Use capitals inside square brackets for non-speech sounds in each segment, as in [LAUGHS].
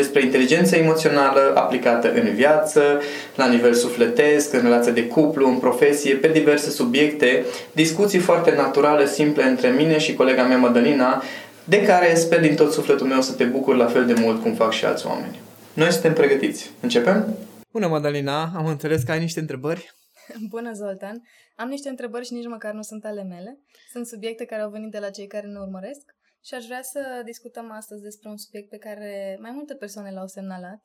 despre inteligența emoțională aplicată în viață, la nivel sufletesc, în relație de cuplu, în profesie, pe diverse subiecte, discuții foarte naturale, simple între mine și colega mea Madalina, de care sper din tot sufletul meu să te bucur la fel de mult cum fac și alți oameni. Noi suntem pregătiți. Începem? Bună, Madalina! Am înțeles că ai niște întrebări. Bună, Zoltan! Am niște întrebări și nici măcar nu sunt ale mele. Sunt subiecte care au venit de la cei care ne urmăresc și aș vrea să discutăm astăzi despre un subiect pe care mai multe persoane l-au semnalat.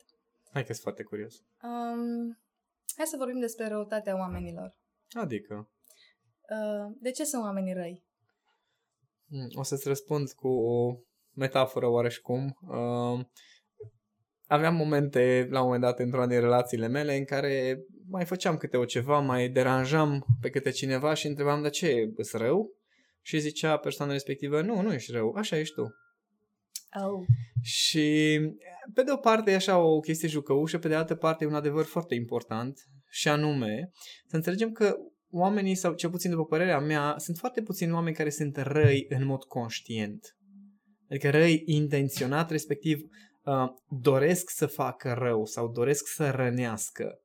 Hai că sunt foarte curios. Um, hai să vorbim despre răutatea oamenilor. Adică? Uh, de ce sunt oamenii răi? Hmm, o să-ți răspund cu o metaforă oareșcum. Uh, aveam momente, la un moment dat, într-una din relațiile mele, în care mai făceam câte o ceva, mai deranjam pe câte cineva și întrebam de ce, îs rău? Și zicea persoana respectivă, nu, nu ești rău, așa ești tu. Oh. Și pe de o parte e așa o chestie jucăușă, pe de altă parte e un adevăr foarte important și anume să înțelegem că oamenii, sau cel puțin după părerea mea, sunt foarte puțini oameni care sunt răi în mod conștient. Adică răi intenționat, respectiv uh, doresc să facă rău sau doresc să rănească.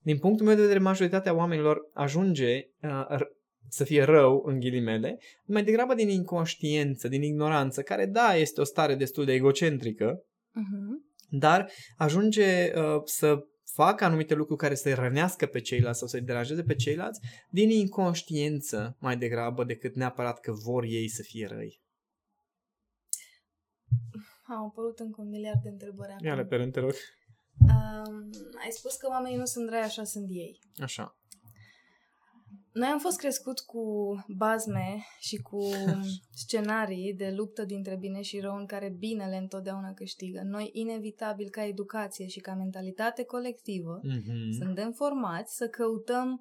Din punctul meu de vedere, majoritatea oamenilor ajunge uh, să fie rău, în ghilimele, mai degrabă din inconștiență, din ignoranță, care, da, este o stare destul de egocentrică, uh-huh. dar ajunge uh, să facă anumite lucruri care să-i rănească pe ceilalți sau să-i deranjeze pe ceilalți din inconștiență mai degrabă decât neapărat că vor ei să fie răi. Au apărut încă un miliard de întrebări Ia le pe rând, te rog. Um, ai spus că oamenii nu sunt răi, așa sunt ei. Așa. Noi am fost crescut cu bazme și cu [LAUGHS] scenarii de luptă dintre bine și rău în care binele întotdeauna câștigă. Noi, inevitabil, ca educație și ca mentalitate colectivă, mm-hmm. suntem formați să căutăm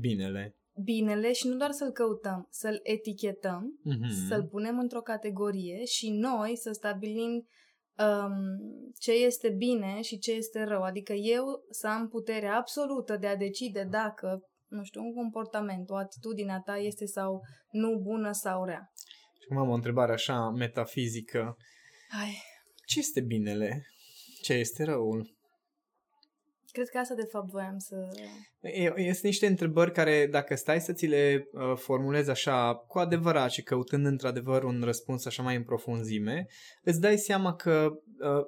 binele. Binele și nu doar să-l căutăm, să-l etichetăm, mm-hmm. să-l punem într-o categorie și noi să stabilim um, ce este bine și ce este rău. Adică eu să am puterea absolută de a decide dacă nu știu, un comportament, o atitudine a ta este sau nu bună sau rea. Și acum am o întrebare așa metafizică. Hai. Ce este binele? Ce este răul? Cred că asta de fapt voiam să... Sunt niște întrebări care dacă stai să ți le uh, formulezi așa cu adevărat și căutând într-adevăr un răspuns așa mai în profunzime, îți dai seama că uh,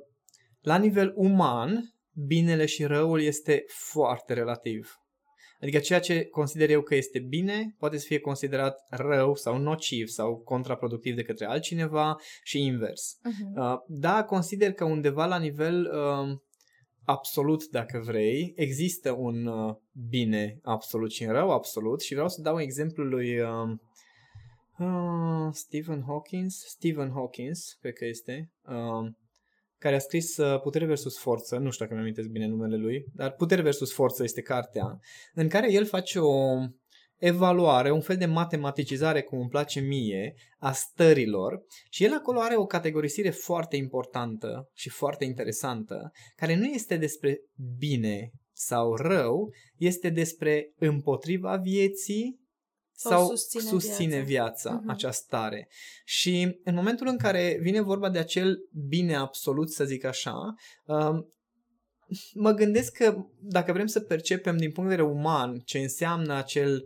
la nivel uman binele și răul este foarte relativ. Adică ceea ce consider eu că este bine poate să fie considerat rău sau nociv sau contraproductiv de către altcineva și invers. Uh-huh. Da, consider că undeva la nivel uh, absolut, dacă vrei, există un uh, bine absolut și un rău absolut și vreau să dau un exemplu lui uh, uh, Stephen Hawking, Stephen Hawking, cred că este, uh, care a scris uh, Putere versus Forță, nu știu dacă mi amintesc bine numele lui, dar Putere versus Forță este cartea, în care el face o evaluare, un fel de matematicizare, cum îmi place mie, a stărilor și el acolo are o categorisire foarte importantă și foarte interesantă, care nu este despre bine sau rău, este despre împotriva vieții sau, sau susține, susține viața, viața uh-huh. această stare. Și în momentul în care vine vorba de acel bine absolut, să zic așa, um, mă gândesc că dacă vrem să percepem din punct de vedere uman ce înseamnă acel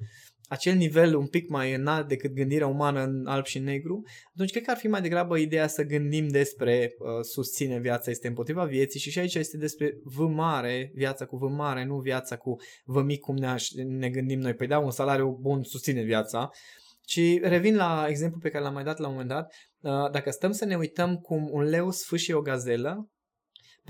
acel nivel un pic mai înalt decât gândirea umană în alb și negru, atunci cred că ar fi mai degrabă ideea să gândim despre uh, susține viața este împotriva vieții și și aici este despre V mare, viața cu V mare, nu viața cu V mic cum ne, ne gândim noi. Păi da, un salariu bun susține viața, ci revin la exemplu pe care l-am mai dat la un moment dat, uh, dacă stăm să ne uităm cum un leu sfâșie o gazelă,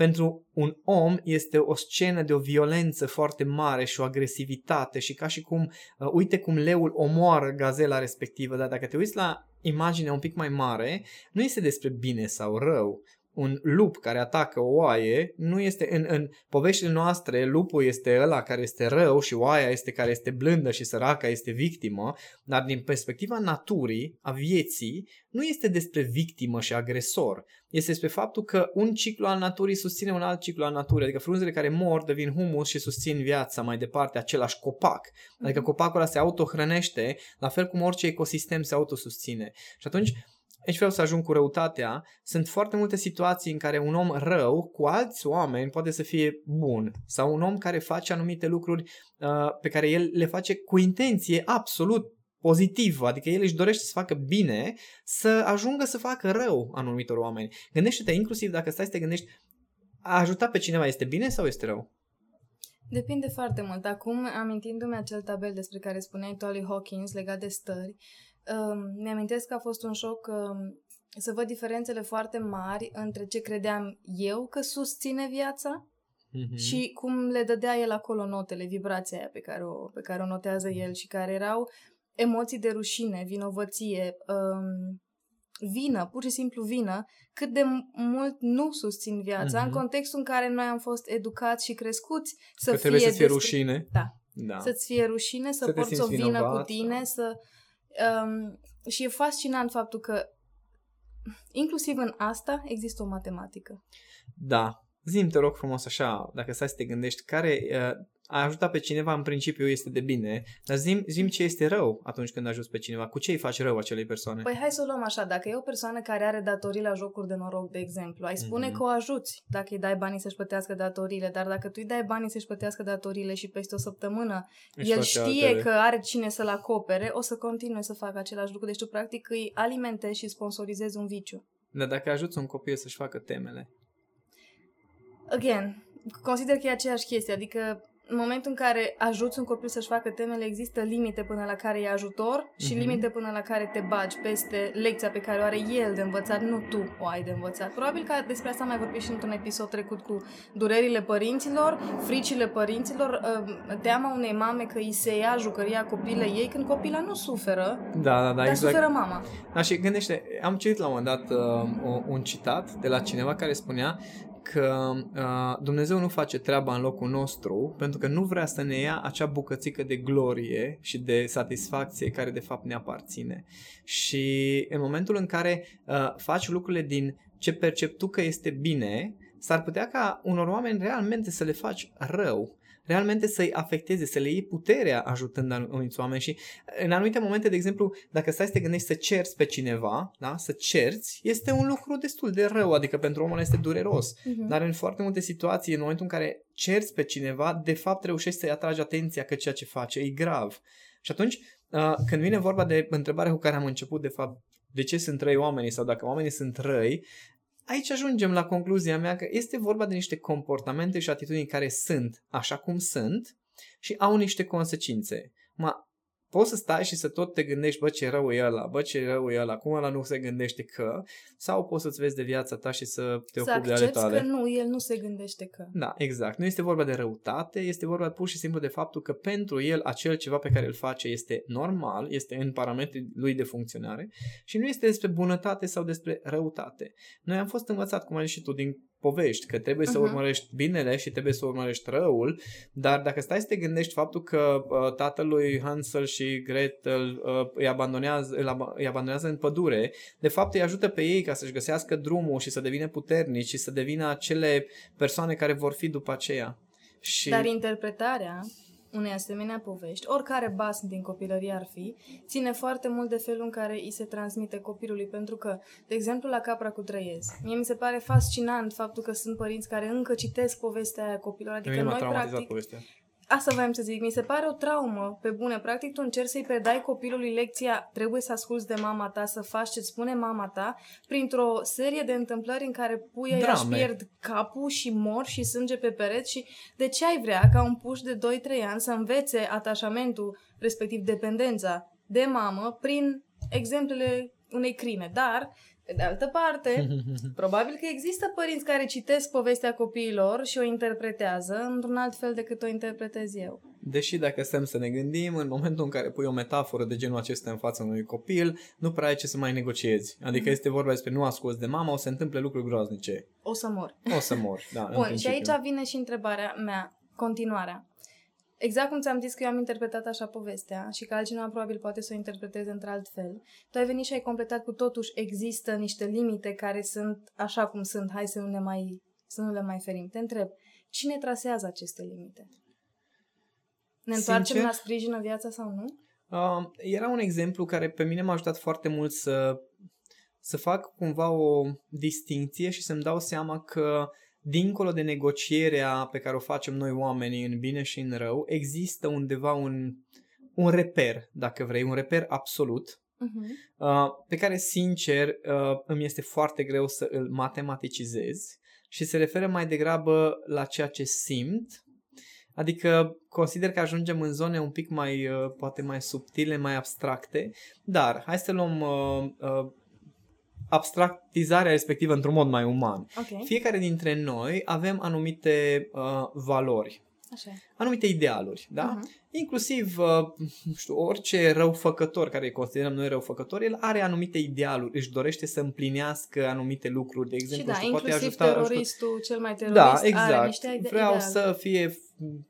pentru un om este o scenă de o violență foarte mare și o agresivitate și ca și cum, uh, uite cum leul omoară gazela respectivă, dar dacă te uiți la imaginea un pic mai mare, nu este despre bine sau rău, un lup care atacă o oaie, nu este în, în poveștile noastre, lupul este ăla care este rău și oaia este care este blândă și săraca este victimă, dar din perspectiva naturii, a vieții, nu este despre victimă și agresor. Este despre faptul că un ciclu al naturii susține un alt ciclu al naturii, adică frunzele care mor devin humus și susțin viața mai departe, același copac. Adică mhm. copacul ăla se autohrănește, la fel cum orice ecosistem se autosusține. Și atunci aici vreau să ajung cu răutatea, sunt foarte multe situații în care un om rău cu alți oameni poate să fie bun sau un om care face anumite lucruri uh, pe care el le face cu intenție absolut pozitivă, adică el își dorește să facă bine, să ajungă să facă rău anumitor oameni. Gândește-te inclusiv dacă stai să te gândești, a ajuta pe cineva este bine sau este rău? Depinde foarte mult. Acum, amintindu-mi acel tabel despre care spuneai Tolly Hawkins legat de stări, Um, mi-amintesc că a fost un șoc um, să văd diferențele foarte mari între ce credeam eu că susține viața mm-hmm. și cum le dădea el acolo notele, vibrația aia pe care, o, pe care o notează el și care erau emoții de rușine, vinovăție, um, vină, pur și simplu vină, cât de mult nu susțin viața mm-hmm. în contextul în care noi am fost educați și crescuți să că fie trebuie să fie despre... rușine. Da. da. Să-ți fie rușine, să, să porți o vină vinovat. cu tine, să Um, și e fascinant faptul că inclusiv în asta există o matematică. Da. Zim, te rog frumos așa, dacă stai să te gândești, care uh, a ajuta pe cineva în principiu este de bine, dar zim, zim ce este rău atunci când ajuți pe cineva. Cu ce îi faci rău acelei persoane? Păi hai să o luăm așa. Dacă e o persoană care are datorii la jocuri de noroc, de exemplu, ai spune mm-hmm. că o ajuți dacă îi dai banii să-și plătească datoriile, dar dacă tu îi dai banii să-și plătească datoriile și peste o săptămână Își el știe altele. că are cine să-l acopere, o să continue să facă același lucru. Deci tu practic îi alimentezi și sponsorizezi un viciu. Dar dacă ajuți un copil să-și facă temele? Again, consider că e aceeași chestie, adică în momentul în care ajuți un copil să-și facă temele, există limite până la care e ajutor și mm-hmm. limite până la care te bagi peste lecția pe care o are el de învățat, nu tu o ai de învățat. Probabil că despre asta am mai vorbit și într-un episod trecut cu durerile părinților, fricile părinților, ă, teama unei mame că îi se ia jucăria copilei ei când copila nu suferă, da, da, da, dar exact. suferă mama. Da, și gândește, am citit la un moment dat uh, un citat de la cineva care spunea că uh, Dumnezeu nu face treaba în locul nostru pentru că nu vrea să ne ia acea bucățică de glorie și de satisfacție care de fapt ne aparține. Și în momentul în care uh, faci lucrurile din ce percep tu că este bine, s-ar putea ca unor oameni realmente să le faci rău realmente să-i afecteze, să le iei puterea ajutând anumiți oameni și în anumite momente, de exemplu, dacă stai să te gândești să cerți pe cineva, da? să cerți, este un lucru destul de rău, adică pentru omul este dureros. Uh-huh. Dar în foarte multe situații, în momentul în care cerți pe cineva, de fapt reușești să-i atragi atenția că ceea ce face e grav. Și atunci, uh, când vine vorba de întrebarea cu care am început, de fapt, de ce sunt răi oamenii sau dacă oamenii sunt răi, Aici ajungem la concluzia mea că este vorba de niște comportamente și atitudini care sunt așa cum sunt și au niște consecințe. Ma, poți să stai și să tot te gândești, bă, ce rău e ăla, bă, ce rău e ăla, cum ăla nu se gândește că, sau poți să-ți vezi de viața ta și să te să ocupi de ale tale. că nu, el nu se gândește că. Da, exact. Nu este vorba de răutate, este vorba pur și simplu de faptul că pentru el acel ceva pe care îl face este normal, este în parametrii lui de funcționare și nu este despre bunătate sau despre răutate. Noi am fost învățat, cum ai zis și tu, din povești, că trebuie uh-huh. să urmărești binele și trebuie să urmărești răul, dar dacă stai să te gândești faptul că uh, tatălui Hansel și Gretel uh, îi, abandonează, îi abandonează în pădure, de fapt îi ajută pe ei ca să-și găsească drumul și să devină puternici și să devină acele persoane care vor fi după aceea. Și... Dar interpretarea unei asemenea povești, oricare basm din copilărie ar fi, ține foarte mult de felul în care îi se transmite copilului, pentru că, de exemplu, la Capra cu Trăiez, mie mi se pare fascinant faptul că sunt părinți care încă citesc povestea aia copilor, adică noi, practic, povestea. Asta voiam să zic, mi se pare o traumă, pe bune. Practic, tu încerci să-i predai copilului lecția, trebuie să asculți de mama ta, să faci ce spune mama ta, printr-o serie de întâmplări în care puia își pierd capul și mor și sânge pe pereți și de ce ai vrea ca un puș de 2-3 ani să învețe atașamentul, respectiv dependența de mamă, prin exemplele unei crime. Dar pe de altă parte, [LAUGHS] probabil că există părinți care citesc povestea copiilor și o interpretează într-un alt fel decât o interpretez eu. Deși dacă stăm să ne gândim, în momentul în care pui o metaforă de genul acesta în fața unui copil, nu prea ai ce să mai negociezi. Adică mm. este vorba despre nu asculți de mama, o să întâmple lucruri groaznice. O să mor. O să mor, da. [LAUGHS] Bun, și aici vine și întrebarea mea, continuarea. Exact cum ți-am zis că eu am interpretat așa povestea și că altcineva probabil poate să o interpreteze într-alt fel, tu ai venit și ai completat cu totuși există niște limite care sunt așa cum sunt, hai să nu, ne mai, să nu le mai ferim. Te întreb, cine trasează aceste limite? Ne întoarcem Sincer, la sprijină viața sau nu? Uh, era un exemplu care pe mine m-a ajutat foarte mult să, să fac cumva o distinție și să-mi dau seama că dincolo de negocierea pe care o facem noi oamenii în bine și în rău, există undeva un, un reper, dacă vrei, un reper absolut, uh-huh. uh, pe care, sincer, uh, îmi este foarte greu să îl matematicizez și se referă mai degrabă la ceea ce simt, Adică consider că ajungem în zone un pic mai, uh, poate mai subtile, mai abstracte, dar hai să luăm uh, uh, abstractizarea respectivă într-un mod mai uman. Okay. Fiecare dintre noi avem anumite uh, valori, Așa. anumite idealuri, da? Uh-huh. Inclusiv, uh, nu știu, orice răufăcător care îi considerăm noi răufăcători, el are anumite idealuri, își dorește să împlinească anumite lucruri, de exemplu, și da, știu, poate ajuta, teroristul, ajută... cel mai terorist, da, exact. are niște ide- Vreau ideale. să fie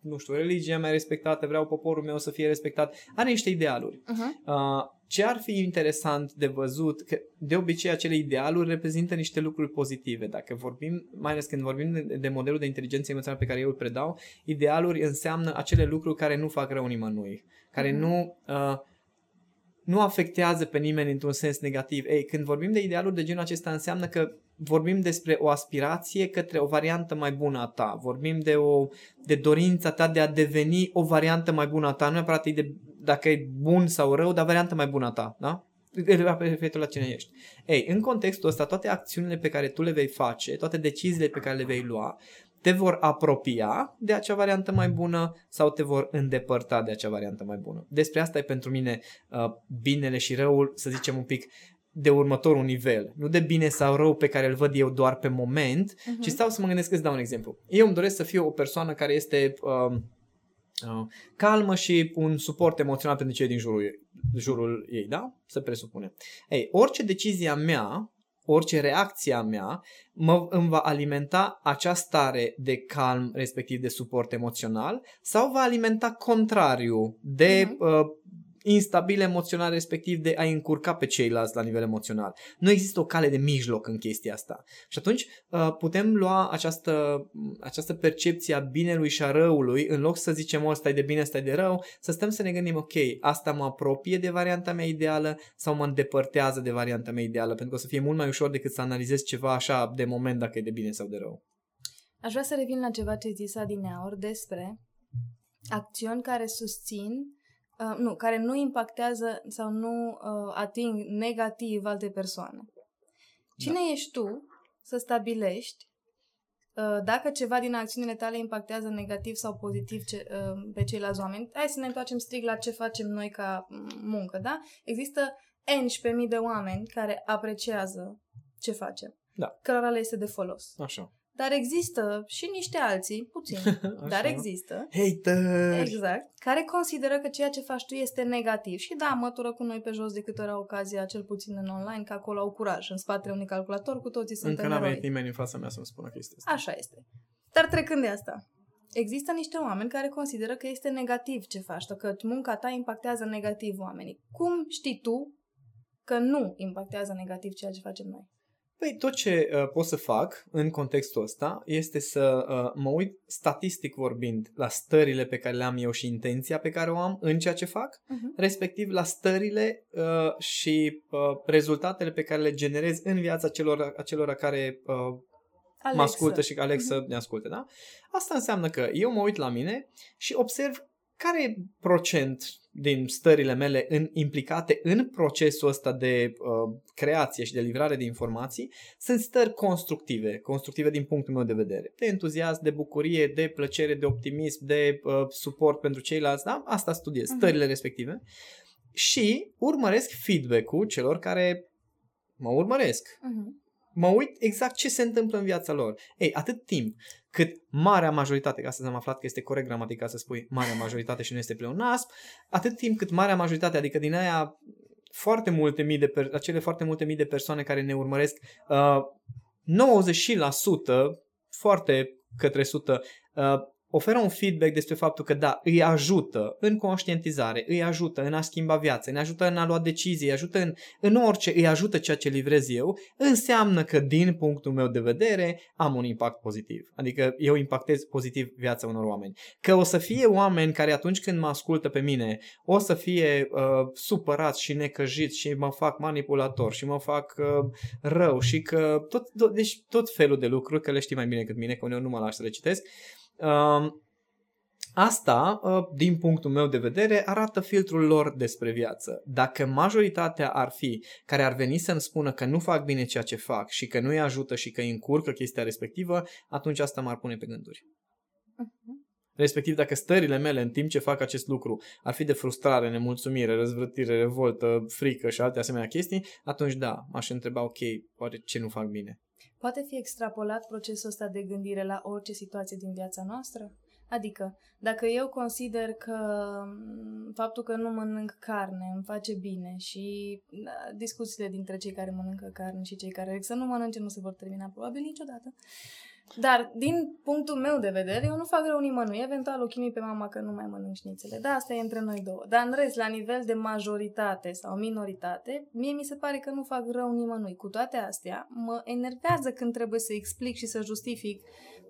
nu știu, religia mea respectată, vreau poporul meu să fie respectat. Are niște idealuri. Uh-huh. Uh, ce ar fi interesant de văzut, că de obicei acele idealuri reprezintă niște lucruri pozitive. Dacă vorbim, mai ales când vorbim de, de modelul de inteligență emoțională pe care eu îl predau, idealuri înseamnă acele lucruri care nu fac rău nimănui, care mm-hmm. nu uh, nu afectează pe nimeni într-un sens negativ. Ei, când vorbim de idealuri de genul acesta, înseamnă că vorbim despre o aspirație către o variantă mai bună a ta. Vorbim de o de dorința ta de a deveni o variantă mai bună a ta, nu neapărat de dacă e bun sau rău, dar varianta mai bună a ta, da? referitor la cine ești. Ei, în contextul ăsta, toate acțiunile pe care tu le vei face, toate deciziile pe care le vei lua, te vor apropia de acea variantă mai bună sau te vor îndepărta de acea variantă mai bună. Despre asta e pentru mine uh, binele și răul, să zicem un pic, de următorul nivel. Nu de bine sau rău pe care îl văd eu doar pe moment, uh-huh. ci stau să mă gândesc, îți dau un exemplu. Eu îmi doresc să fiu o persoană care este... Uh, Uh, calmă și un suport emoțional pentru cei din jurul ei, jurul ei, da? Să presupune. Ei, orice decizie a mea, orice reacție a mea, mă, îmi va alimenta acea stare de calm, respectiv de suport emoțional, sau va alimenta contrariu de uh-huh. uh, instabil emoțional, respectiv de a încurca pe ceilalți la nivel emoțional. Nu există o cale de mijloc în chestia asta. Și atunci uh, putem lua această, această percepție a binelui și a răului, în loc să zicem, o, stai de bine, stai de rău, să stăm să ne gândim, ok, asta mă apropie de varianta mea ideală sau mă îndepărtează de varianta mea ideală, pentru că o să fie mult mai ușor decât să analizez ceva așa de moment dacă e de bine sau de rău. Aș vrea să revin la ceva ce zis Adineaur despre acțiuni care susțin uh, nu, care nu impactează sau nu uh, ating negativ alte persoane. Cine da. ești tu să stabilești uh, dacă ceva din acțiunile tale impactează negativ sau pozitiv ce, uh, pe ceilalți oameni? Hai să ne întoarcem strict la ce facem noi ca muncă, da? Există enci pe mii de oameni care apreciază ce facem. Da. Cărora le este de folos. Așa. Dar există și niște alții, puțin, [LAUGHS] dar există. Hater! Exact. Care consideră că ceea ce faci tu este negativ. Și da, mătură cu noi pe jos de câte ori au ocazia, cel puțin în online, că acolo au curaj. În spatele unui calculator, cu toții sunt Încă n-a venit nimeni în fața mea să-mi spună chestia asta. Așa este. Dar trecând de asta, există niște oameni care consideră că este negativ ce faci, că munca ta impactează negativ oamenii. Cum știi tu că nu impactează negativ ceea ce facem noi? Păi tot ce uh, pot să fac în contextul ăsta este să uh, mă uit statistic vorbind la stările pe care le am eu și intenția pe care o am în ceea ce fac, uh-huh. respectiv la stările uh, și uh, rezultatele pe care le generez în viața celor, acelora care uh, Alexa. mă ascultă și Alexa uh-huh. ne ascultă, da? Asta înseamnă că eu mă uit la mine și observ care e procent din stările mele în, implicate în procesul ăsta de uh, creație și de livrare de informații sunt stări constructive, constructive din punctul meu de vedere, de entuziasm, de bucurie, de plăcere, de optimism, de uh, suport pentru ceilalți, da? Asta studiez, uh-huh. stările respective și urmăresc feedback-ul celor care mă urmăresc. Uh-huh mă uit exact ce se întâmplă în viața lor. Ei, atât timp cât marea majoritate, că astăzi am aflat că este corect gramatica să spui marea majoritate și nu este pleonasm, atât timp cât marea majoritate, adică din aia foarte multe mii de per- acele foarte multe mii de persoane care ne urmăresc, uh, 90% foarte către 100 uh, oferă un feedback despre faptul că da, îi ajută în conștientizare, îi ajută în a schimba viața, îi ajută în a lua decizii, îi ajută în, în orice, îi ajută ceea ce livrez eu, înseamnă că din punctul meu de vedere am un impact pozitiv. Adică eu impactez pozitiv viața unor oameni. Că o să fie oameni care atunci când mă ascultă pe mine o să fie uh, supărați și necăjiți și mă fac manipulator și mă fac uh, rău și că tot, tot, deci tot felul de lucruri, că le știi mai bine decât mine, că eu nu mă las să le citesc, Asta, ă, din punctul meu de vedere, arată filtrul lor despre viață. Dacă majoritatea ar fi care ar veni să-mi spună că nu fac bine ceea ce fac și că nu îi ajută și că îi încurcă chestia respectivă, atunci asta m-ar pune pe gânduri. Uh-huh. Respectiv, dacă stările mele în timp ce fac acest lucru ar fi de frustrare, nemulțumire, răzvrătire, revoltă, frică și alte asemenea chestii, atunci da, m-aș întreba, ok, oare ce nu fac bine? Poate fi extrapolat procesul ăsta de gândire la orice situație din viața noastră? Adică, dacă eu consider că mm, faptul că nu mănânc carne îmi face bine și da, discuțiile dintre cei care mănâncă carne și cei care să nu mănânce nu se vor termina probabil niciodată. Dar, din punctul meu de vedere, eu nu fac rău nimănui. Eventual o chinui pe mama că nu mai mănânc șnițele. Da, asta e între noi două. Dar, în rest, la nivel de majoritate sau minoritate, mie mi se pare că nu fac rău nimănui. Cu toate astea, mă enervează când trebuie să explic și să justific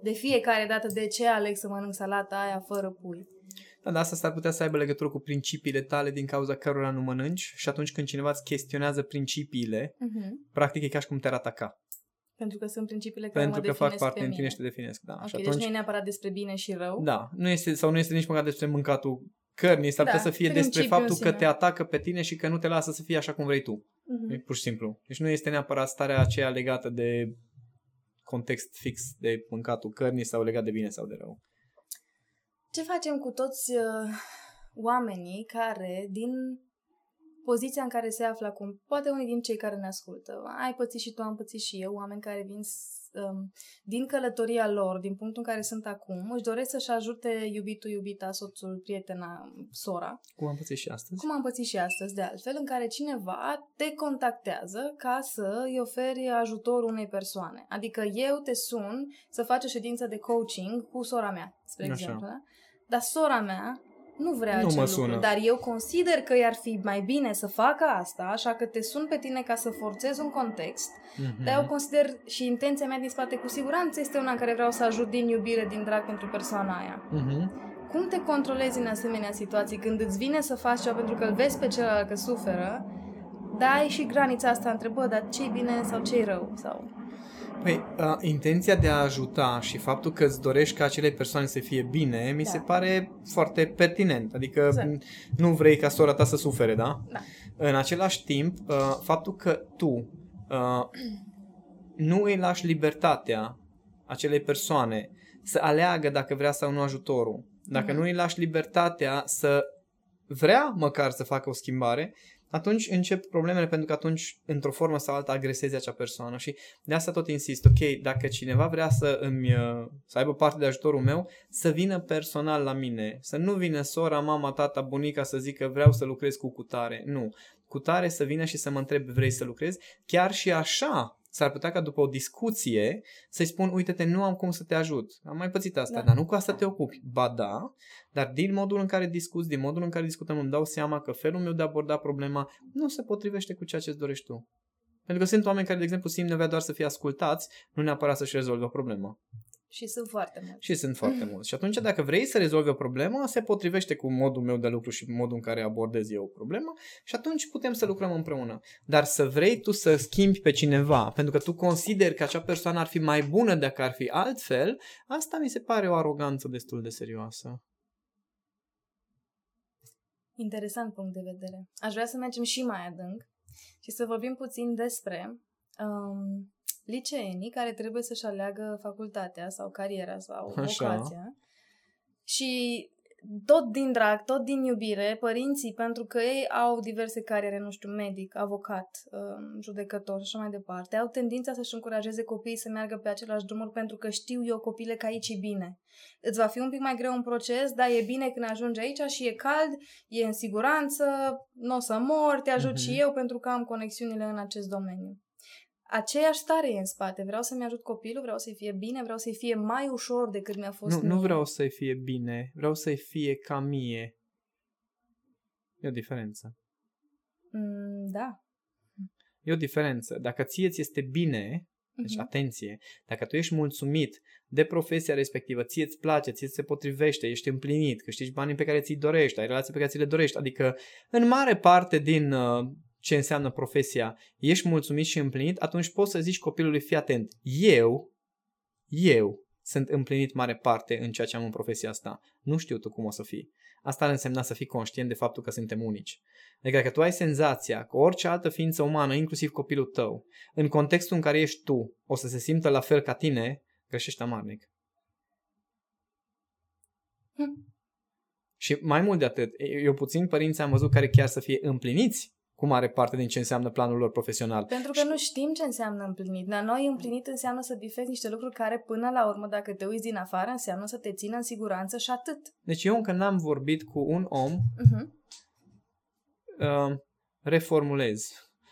de fiecare dată de ce aleg să mănânc salata aia fără pui. Da, dar asta s-ar putea să aibă legătură cu principiile tale din cauza cărora nu mănânci și atunci când cineva îți chestionează principiile, uh-huh. practic e ca și cum te-ar ataca. Pentru că sunt principiile care Pentru mă că fac parte din tine și te definesc, da. Ok, și atunci, deci nu e neapărat despre bine și rău. Da, nu este, sau nu este nici măcar despre mâncatul cărnii, s-ar da, putea să fie despre faptul că te atacă pe tine și că nu te lasă să fie așa cum vrei tu. Uh-huh. E pur și simplu. Deci nu este neapărat starea aceea legată de context fix de mâncatul cărnii sau legat de bine sau de rău. Ce facem cu toți uh, oamenii care, din poziția în care se află acum, poate unii din cei care ne ascultă, ai pățit și tu, am pățit și eu, oameni care vin um, din călătoria lor, din punctul în care sunt acum, își doresc să-și ajute iubitul, iubita, soțul, prietena, sora. Cum am pățit și astăzi. Cum am pățit și astăzi, de altfel, în care cineva te contactează ca să îi oferi ajutor unei persoane. Adică eu te sun să faci o ședință de coaching cu sora mea, spre Așa. exemplu. Da? Dar sora mea nu vrea nu acel mă sună. lucru, dar eu consider că i-ar fi mai bine să facă asta, așa că te sun pe tine ca să forțez un context, mm-hmm. dar eu consider și intenția mea din spate cu siguranță este una în care vreau să ajut din iubire, din drag pentru persoana aia. Mm-hmm. Cum te controlezi în asemenea situații când îți vine să faci ceva pentru că îl vezi pe celălalt că suferă, dar ai și granița asta între, bă, dar ce bine sau ce rău? Sau... Păi, uh, intenția de a ajuta și faptul că îți dorești ca acele persoane să fie bine, mi da. se pare foarte pertinent. Adică exact. nu vrei ca sora ta să sufere, da? Da. În același timp, uh, faptul că tu uh, nu îi lași libertatea acelei persoane să aleagă dacă vrea sau nu ajutorul, dacă mm-hmm. nu îi lași libertatea să vrea măcar să facă o schimbare, atunci încep problemele pentru că atunci, într-o formă sau alta, agresezi acea persoană și de asta tot insist, ok, dacă cineva vrea să îmi uh, să aibă parte de ajutorul meu, să vină personal la mine, să nu vină sora, mama, tata, bunica să zică vreau să lucrez cu cutare, nu. Cutare să vină și să mă întreb vrei să lucrezi, chiar și așa s-ar putea ca după o discuție să-i spun, uite-te, nu am cum să te ajut. Am mai pățit asta, da. dar nu cu asta te ocupi. Ba da, dar din modul în care discuți, din modul în care discutăm, îmi dau seama că felul meu de a aborda problema nu se potrivește cu ceea ce îți dorești tu. Pentru că sunt oameni care, de exemplu, simt nevoia doar să fie ascultați, nu neapărat să-și rezolvă o problemă. Și sunt foarte mulți. Și sunt foarte mulți. Și atunci, dacă vrei să rezolvi o problemă, se potrivește cu modul meu de lucru și modul în care abordez eu o problemă și atunci putem să lucrăm împreună. Dar să vrei tu să schimbi pe cineva, pentru că tu consideri că acea persoană ar fi mai bună dacă ar fi altfel, asta mi se pare o aroganță destul de serioasă. Interesant punct de vedere. Aș vrea să mergem și mai adânc și să vorbim puțin despre um, liceenii care trebuie să-și aleagă facultatea sau cariera sau Așa. vocația. Și tot din drag, tot din iubire, părinții, pentru că ei au diverse cariere, nu știu, medic, avocat, um, judecător și așa mai departe, au tendința să-și încurajeze copiii să meargă pe același drumuri pentru că știu eu, copile, că aici e bine. Îți va fi un pic mai greu un proces, dar e bine când ajungi aici și e cald, e în siguranță, nu o să mor, te ajut uh-huh. și eu pentru că am conexiunile în acest domeniu aceeași stare e în spate. Vreau să-mi ajut copilul, vreau să-i fie bine, vreau să-i fie mai ușor decât mi-a fost Nu, mie. nu vreau să-i fie bine, vreau să-i fie ca mie. E o diferență. Mm, da. E o diferență. Dacă ție ți este bine, deci uh-huh. atenție, dacă tu ești mulțumit de profesia respectivă, ție îți place, ție se potrivește, ești împlinit, câștigi banii pe care ți-i dorești, ai relații pe care ți le dorești, adică în mare parte din uh, ce înseamnă profesia, ești mulțumit și împlinit, atunci poți să zici copilului, fii atent, eu, eu sunt împlinit mare parte în ceea ce am în profesia asta. Nu știu tu cum o să fii. Asta ar însemna să fii conștient de faptul că suntem unici. Adică dacă tu ai senzația că orice altă ființă umană, inclusiv copilul tău, în contextul în care ești tu, o să se simtă la fel ca tine, greșești amarnic. Hm. Și mai mult de atât, eu puțin părinți am văzut care chiar să fie împliniți cu mare parte din ce înseamnă planul lor profesional. Pentru că nu știm ce înseamnă împlinit. Dar noi împlinit înseamnă să bifezi niște lucruri care până la urmă, dacă te uiți din afară, înseamnă să te țină în siguranță și atât. Deci eu încă n-am vorbit cu un om, uh-huh. uh, reformulez.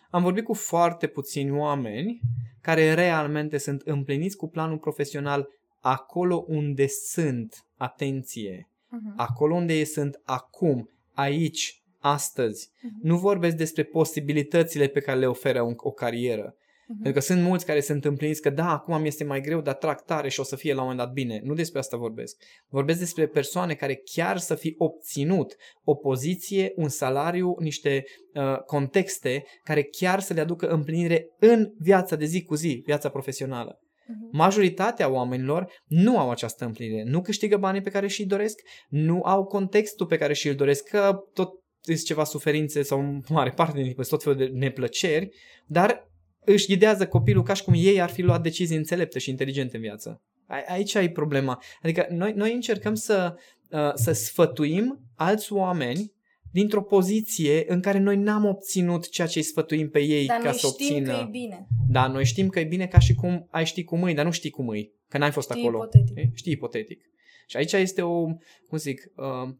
Am vorbit cu foarte puțini oameni care realmente sunt împliniți cu planul profesional acolo unde sunt, atenție, uh-huh. acolo unde ei sunt acum, aici, astăzi. Uh-huh. Nu vorbesc despre posibilitățile pe care le oferă un, o carieră. Uh-huh. Pentru că sunt mulți care sunt împliniți că da, acum mi este mai greu, dar trag tare și o să fie la un moment dat bine. Nu despre asta vorbesc. Vorbesc despre persoane care chiar să fi obținut o poziție, un salariu, niște uh, contexte care chiar să le aducă împlinire în viața de zi cu zi, viața profesională. Mhm. Majoritatea oamenilor nu au această împlinire. Nu câștigă banii pe care și-i doresc, nu au contextul pe care și-l doresc, că tot sunt ceva suferințe sau mare parte din tot felul de neplăceri, dar își ghidează copilul ca și cum ei ar fi luat decizii înțelepte și inteligente în viață. Aici ai problema. Adică noi, noi încercăm să, uh, să sfătuim alți oameni dintr-o poziție în care noi n-am obținut ceea ce îi sfătuim pe ei dar ca să obțină. Dar noi știm că e bine. Da, noi știm că e bine ca și cum ai ști cum îi, dar nu știi cum îi, că n-ai fost știi acolo. Ipotetic. Știi ipotetic. Și aici este o, cum zic, uh,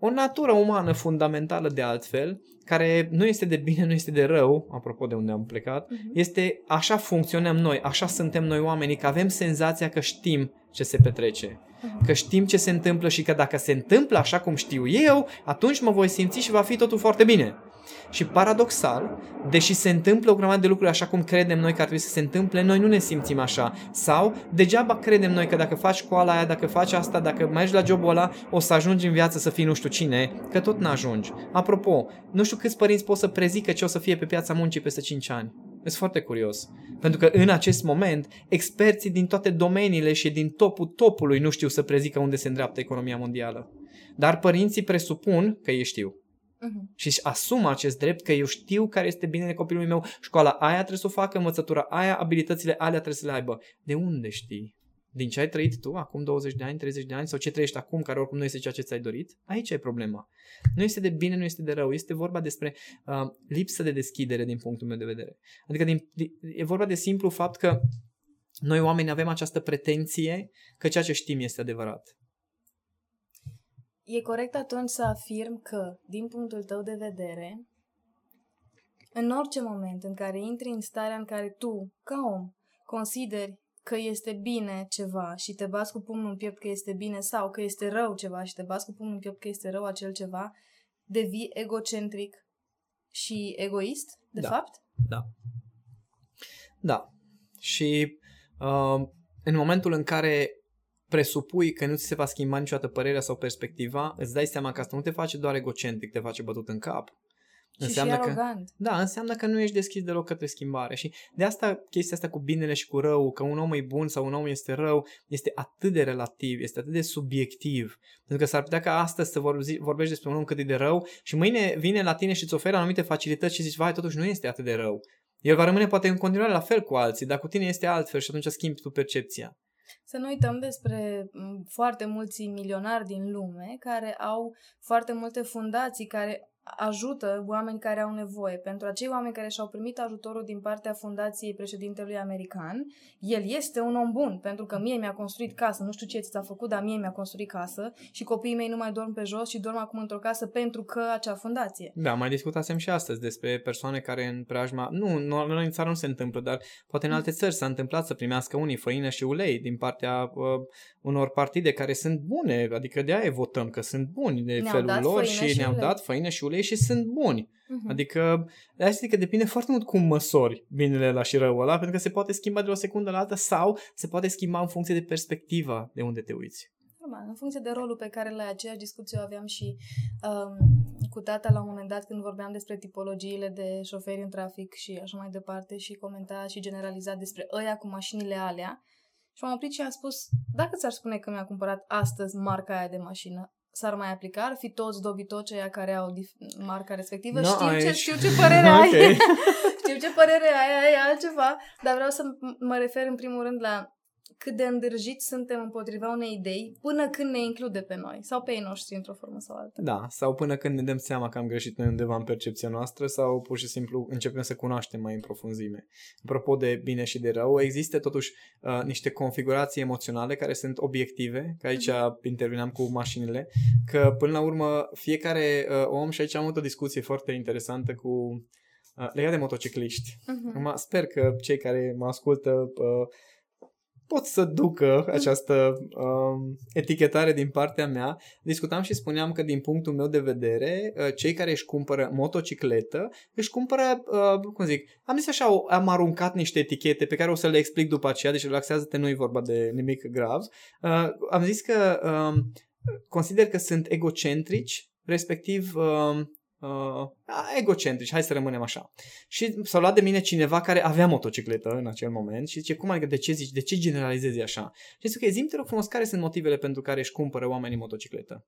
o natură umană fundamentală de altfel, care nu este de bine, nu este de rău, apropo de unde am plecat, uh-huh. este așa funcționăm noi, așa suntem noi oamenii, că avem senzația că știm ce se petrece. Uh-huh. Că știm ce se întâmplă și că dacă se întâmplă așa cum știu eu, atunci mă voi simți și va fi totul foarte bine. Și paradoxal, deși se întâmplă o grămadă de lucruri așa cum credem noi că ar trebui să se întâmple, noi nu ne simțim așa. Sau degeaba credem noi că dacă faci școala aia, dacă faci asta, dacă mergi la jobul ăla, o să ajungi în viață să fii nu știu cine, că tot n-ajungi. Apropo, nu știu câți părinți pot să prezică ce o să fie pe piața muncii peste 5 ani. Sunt foarte curios. Pentru că în acest moment, experții din toate domeniile și din topul topului nu știu să prezică unde se îndreaptă economia mondială. Dar părinții presupun că ei știu. Uh-huh. Și își asumă acest drept că eu știu care este binele copilului meu, școala aia trebuie să o facă, învățătura aia, abilitățile alea trebuie să le aibă. De unde știi? Din ce ai trăit tu acum 20 de ani, 30 de ani sau ce trăiești acum, care oricum nu este ceea ce ți-ai dorit? Aici e problema. Nu este de bine, nu este de rău, este vorba despre uh, lipsă de deschidere din punctul meu de vedere. Adică din, e vorba de simplu fapt că noi oameni avem această pretenție că ceea ce știm este adevărat. E corect atunci să afirm că, din punctul tău de vedere, în orice moment în care intri în starea în care tu, ca om, consideri că este bine ceva și te bați cu pumnul în piept că este bine sau că este rău ceva și te bați cu pumnul în piept că este rău acel ceva, devii egocentric și egoist, de da. fapt? Da. Da. Și uh, în momentul în care presupui că nu ți se va schimba niciodată părerea sau perspectiva, îți dai seama că asta nu te face doar egocentric, te face bătut în cap. Și înseamnă și arogant. Că, da, înseamnă că nu ești deschis deloc către schimbare. Și de asta chestia asta cu binele și cu rău, că un om e bun sau un om este rău, este atât de relativ, este atât de subiectiv. Pentru că s-ar putea ca astăzi să vorbești despre un om cât e de rău și mâine vine la tine și îți oferă anumite facilități și zici, vai, totuși nu este atât de rău. El va rămâne poate în continuare la fel cu alții, dar cu tine este altfel și atunci schimbi tu percepția. Să nu uităm despre foarte mulți milionari din lume care au foarte multe fundații care ajută oameni care au nevoie. Pentru acei oameni care și-au primit ajutorul din partea fundației președintelui american, el este un om bun, pentru că mie mi-a construit casă, nu știu ce ți-a făcut, dar mie mi-a construit casă și copiii mei nu mai dorm pe jos și dorm acum într-o casă pentru că acea fundație. Da, mai discutasem și astăzi despre persoane care în preajma, nu, nu în țară nu se întâmplă, dar poate în alte țări s-a întâmplat să primească unii făină și ulei din partea uh, unor partide care sunt bune, adică de aia votăm, că sunt buni de ne-au felul lor și, și ne-au dat făină și ulei și sunt buni. Uh-huh. Adică, de zic că depinde foarte mult cum măsori binele la și răul ăla, pentru că se poate schimba de la o secundă la alta sau se poate schimba în funcție de perspectiva de unde te uiți. Normal, în funcție de rolul pe care la aceeași discuție o aveam și um, cu tata la un moment dat când vorbeam despre tipologiile de șoferi în trafic și așa mai departe și comenta și generaliza despre ăia cu mașinile alea. Și m-am oprit și am spus, dacă ți-ar spune că mi-a cumpărat astăzi marca aia de mașină, s-ar mai aplica? Ar fi toți dobitoci aia care au dif- marca respectivă? No, știu, aici... ce, știu ce părere [LAUGHS] ai. [LAUGHS] știu ce părere ai, ai altceva, dar vreau să mă refer în primul rând la cât de îndrăjiți suntem împotriva unei idei până când ne include pe noi sau pe ei noștri într-o formă sau alta. Da, sau până când ne dăm seama că am greșit noi undeva în percepția noastră sau pur și simplu începem să cunoaștem mai în profunzime. Apropo de bine și de rău, există totuși uh, niște configurații emoționale care sunt obiective, că aici uh-huh. interveneam cu mașinile, că până la urmă fiecare uh, om, și aici am avut o discuție foarte interesantă cu uh, legat de motocicliști. Uh-huh. Acum, sper că cei care mă ascultă uh, pot să ducă această um, etichetare din partea mea. Discutam și spuneam că din punctul meu de vedere, uh, cei care își cumpără motocicletă, își cumpără, uh, cum zic, am zis așa, am aruncat niște etichete pe care o să le explic după aceea, deci relaxează-te, nu e vorba de nimic grav. Uh, am zis că uh, consider că sunt egocentrici, respectiv uh, uh, egocentrici, hai să rămânem așa. Și s-a luat de mine cineva care avea motocicletă în acel moment și zice, cum adică, de ce zici, de ce generalizezi așa? Și zice, ok, zi te rog frumos, care sunt motivele pentru care își cumpără oamenii motocicletă?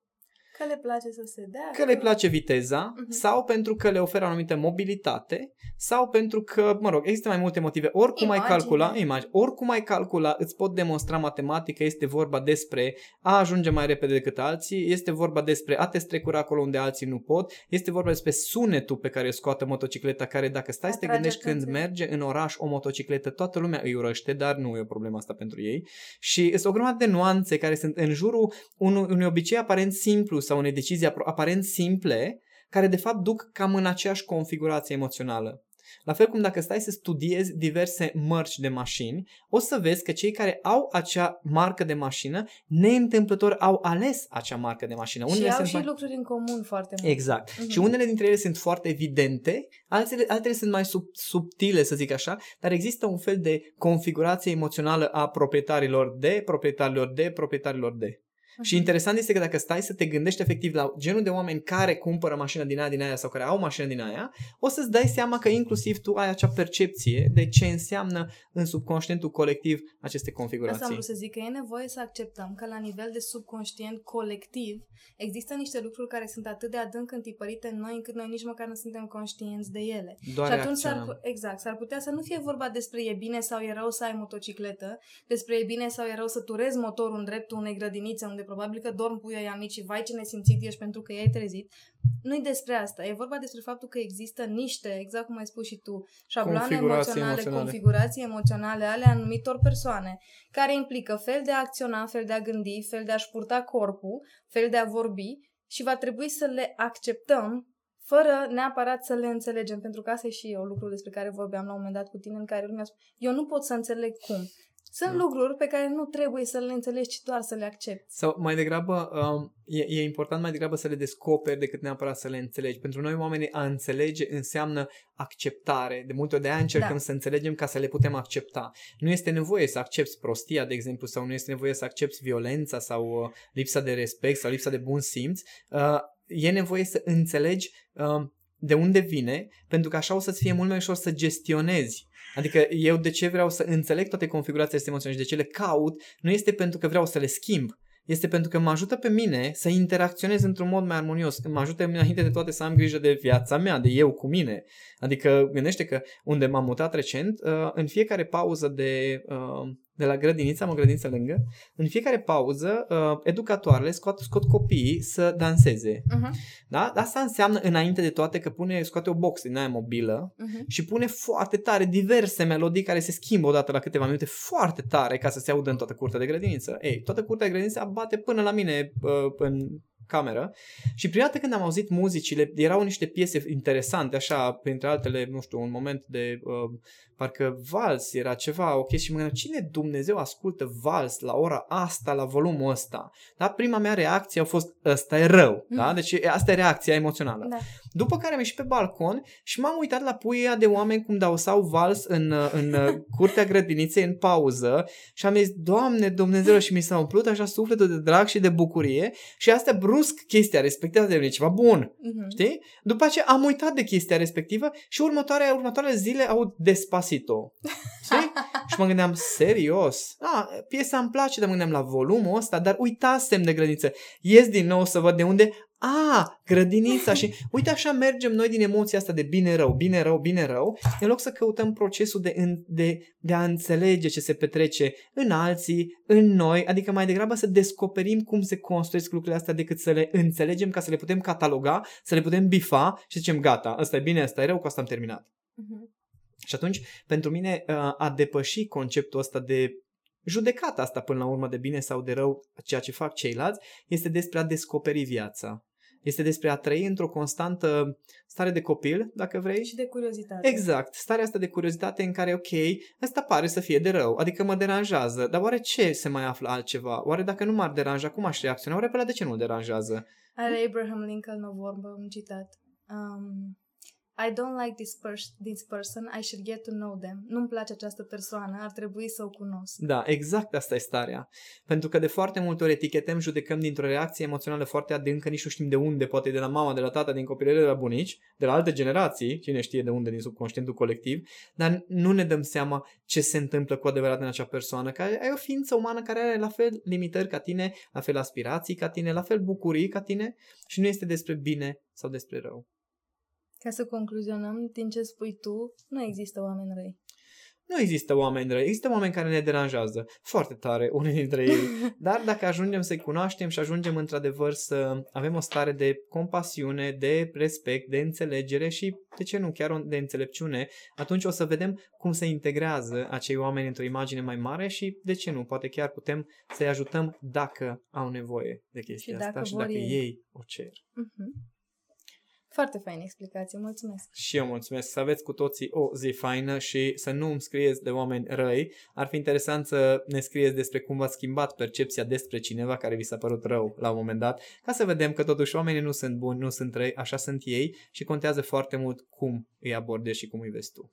Că le place să se dea. Că le place viteza uh-huh. sau pentru că le oferă o anumită mobilitate sau pentru că, mă rog, există mai multe motive. Oricum Imagine. ai calcula, imagine, oricum ai calcula, îți pot demonstra matematică, este vorba despre a ajunge mai repede decât alții, este vorba despre a te strecura acolo unde alții nu pot, este vorba despre sunetul pe care îl scoate motocicleta, care dacă stai să te gândești când merge în oraș o motocicletă, toată lumea îi urăște, dar nu e o problemă asta pentru ei. Și sunt o grămadă de nuanțe care sunt în jurul unui, unui obicei aparent simplu sau unei decizii aparent simple, care de fapt duc cam în aceeași configurație emoțională. La fel cum dacă stai să studiezi diverse mărci de mașini, o să vezi că cei care au acea marcă de mașină, neîntâmplător au ales acea marcă de mașină. Unele și au sunt și mai... lucruri în comun foarte mult. Exact. Uh-huh. Și unele dintre ele sunt foarte evidente, altele, altele sunt mai sub, subtile, să zic așa, dar există un fel de configurație emoțională a proprietarilor de, proprietarilor de, proprietarilor de. Uh-huh. Și interesant este că dacă stai să te gândești efectiv la genul de oameni care cumpără mașina din aia, din aia sau care au mașină din aia, o să-ți dai seama că inclusiv tu ai acea percepție de ce înseamnă în subconștientul colectiv aceste configurații. Asta am vrut să zic că e nevoie să acceptăm că la nivel de subconștient colectiv există niște lucruri care sunt atât de adânc întipărite în noi încât noi nici măcar nu suntem conștienți de ele. Doar și atunci s-ar, exact, s-ar putea să nu fie vorba despre e bine sau e rău să ai motocicletă, despre e bine sau e rău să turezi motorul în dreptul unei grădinițe unde probabil că dorm puii mici și vai ce nesimțit ești pentru că i-ai trezit. Nu-i despre asta. E vorba despre faptul că există niște, exact cum ai spus și tu, șabloane emoționale, emoționale, configurații emoționale ale anumitor persoane, care implică fel de a acționa, fel de a gândi, fel de a-și purta corpul, fel de a vorbi și va trebui să le acceptăm fără neapărat să le înțelegem, pentru că asta e și eu lucru despre care vorbeam la un moment dat cu tine, în care lumea spune, eu nu pot să înțeleg cum. Sunt da. lucruri pe care nu trebuie să le înțelegi, ci doar să le accepti. Sau mai degrabă, um, e, e important mai degrabă să le descoperi decât neapărat să le înțelegi. Pentru noi oamenii a înțelege înseamnă acceptare. De multe ori de aia încercăm da. să înțelegem ca să le putem accepta. Nu este nevoie să accepti prostia, de exemplu, sau nu este nevoie să accepti violența sau uh, lipsa de respect sau lipsa de bun simț. Uh, e nevoie să înțelegi uh, de unde vine, pentru că așa o să-ți fie mult mai ușor să gestionezi. Adică eu de ce vreau să înțeleg toate configurațiile astea emoționale și de ce le caut, nu este pentru că vreau să le schimb, este pentru că mă ajută pe mine să interacționez într-un mod mai armonios. Mă ajută înainte de toate să am grijă de viața mea, de eu cu mine. Adică gândește că unde m-am mutat recent, uh, în fiecare pauză de uh, de la grădiniță, am o grădiniță lângă, în fiecare pauză, uh, educatoarele scot, scot copiii să danseze. Uh-huh. Da? Asta înseamnă, înainte de toate, că pune, scoate o box din aia mobilă uh-huh. și pune foarte tare diverse melodii care se schimbă odată la câteva minute, foarte tare, ca să se audă în toată curtea de grădiniță. Ei, toată curtea de grădiniță bate până la mine uh, în cameră și prima dată când am auzit muzicile, erau niște piese interesante, așa, printre altele, nu știu, un moment de uh, parcă vals era ceva, ok, și mă gândeam, cine Dumnezeu ascultă vals la ora asta, la volumul ăsta? Da? Prima mea reacție a fost, ăsta e rău, mm. da? Deci asta e reacția emoțională. Da. După care am ieșit pe balcon și m-am uitat la puia de oameni cum dau sau vals în, în [LAUGHS] curtea grădiniței în pauză și am zis, Doamne Dumnezeu, și mi s-a umplut așa sufletul de drag și de bucurie și asta brusc chestia respectivă de ceva bun, mm-hmm. știi? După aceea am uitat de chestia respectivă și următoarea, următoarele zile au Despacito. Știi? [LAUGHS] și mă gândeam, serios? A, piesa îmi place, dar mă gândeam la volumul ăsta, dar uitasem de grădiniță. Ies din nou să văd de unde a, grădinița și uite așa mergem noi din emoția asta de bine-rău, bine-rău, bine-rău, în loc să căutăm procesul de, de, de a înțelege ce se petrece în alții, în noi, adică mai degrabă să descoperim cum se construiesc lucrurile astea decât să le înțelegem ca să le putem cataloga, să le putem bifa și zicem gata, ăsta e bine, ăsta e rău, cu asta am terminat. Uh-huh. Și atunci, pentru mine, a depăși conceptul ăsta de judecata asta până la urmă de bine sau de rău, ceea ce fac ceilalți, este despre a descoperi viața. Este despre a trăi într-o constantă stare de copil, dacă vrei. Și de curiozitate. Exact. Starea asta de curiozitate în care, ok, asta pare să fie de rău, adică mă deranjează, dar oare ce se mai află altceva? Oare dacă nu m-ar deranja, cum aș reacționa? Oare pe la de ce nu-l deranjează? Are Abraham Lincoln o vorbă, un citat. Um, I don't like this, pers- this person, I should get to know them. Nu-mi place această persoană, ar trebui să o cunosc. Da, exact asta e starea. Pentru că de foarte multe ori etichetăm, judecăm dintr-o reacție emoțională foarte adâncă, nici nu știm de unde, poate de la mama, de la tata, din copilărie, de la bunici, de la alte generații, cine știe de unde, din subconștientul colectiv, dar nu ne dăm seama ce se întâmplă cu adevărat în acea persoană, care e o ființă umană care are la fel limitări ca tine, la fel aspirații ca tine, la fel bucurii ca tine și nu este despre bine sau despre rău. Ca să concluzionăm, din ce spui tu, nu există oameni răi. Nu există oameni răi, există oameni care ne deranjează foarte tare, unii dintre ei. [LAUGHS] Dar dacă ajungem să-i cunoaștem și ajungem într-adevăr să avem o stare de compasiune, de respect, de înțelegere și, de ce nu, chiar de înțelepciune, atunci o să vedem cum se integrează acei oameni într-o imagine mai mare și, de ce nu, poate chiar putem să-i ajutăm dacă au nevoie de chestia și asta și dacă ei, ei o cer. Uh-huh. Foarte faină explicație, mulțumesc. Și eu mulțumesc. Să aveți cu toții o zi faină și să nu îmi scrieți de oameni răi. Ar fi interesant să ne scrieți despre cum v-a schimbat percepția despre cineva care vi s-a părut rău la un moment dat, ca să vedem că totuși oamenii nu sunt buni, nu sunt răi, așa sunt ei și contează foarte mult cum îi abordezi și cum îi vezi tu.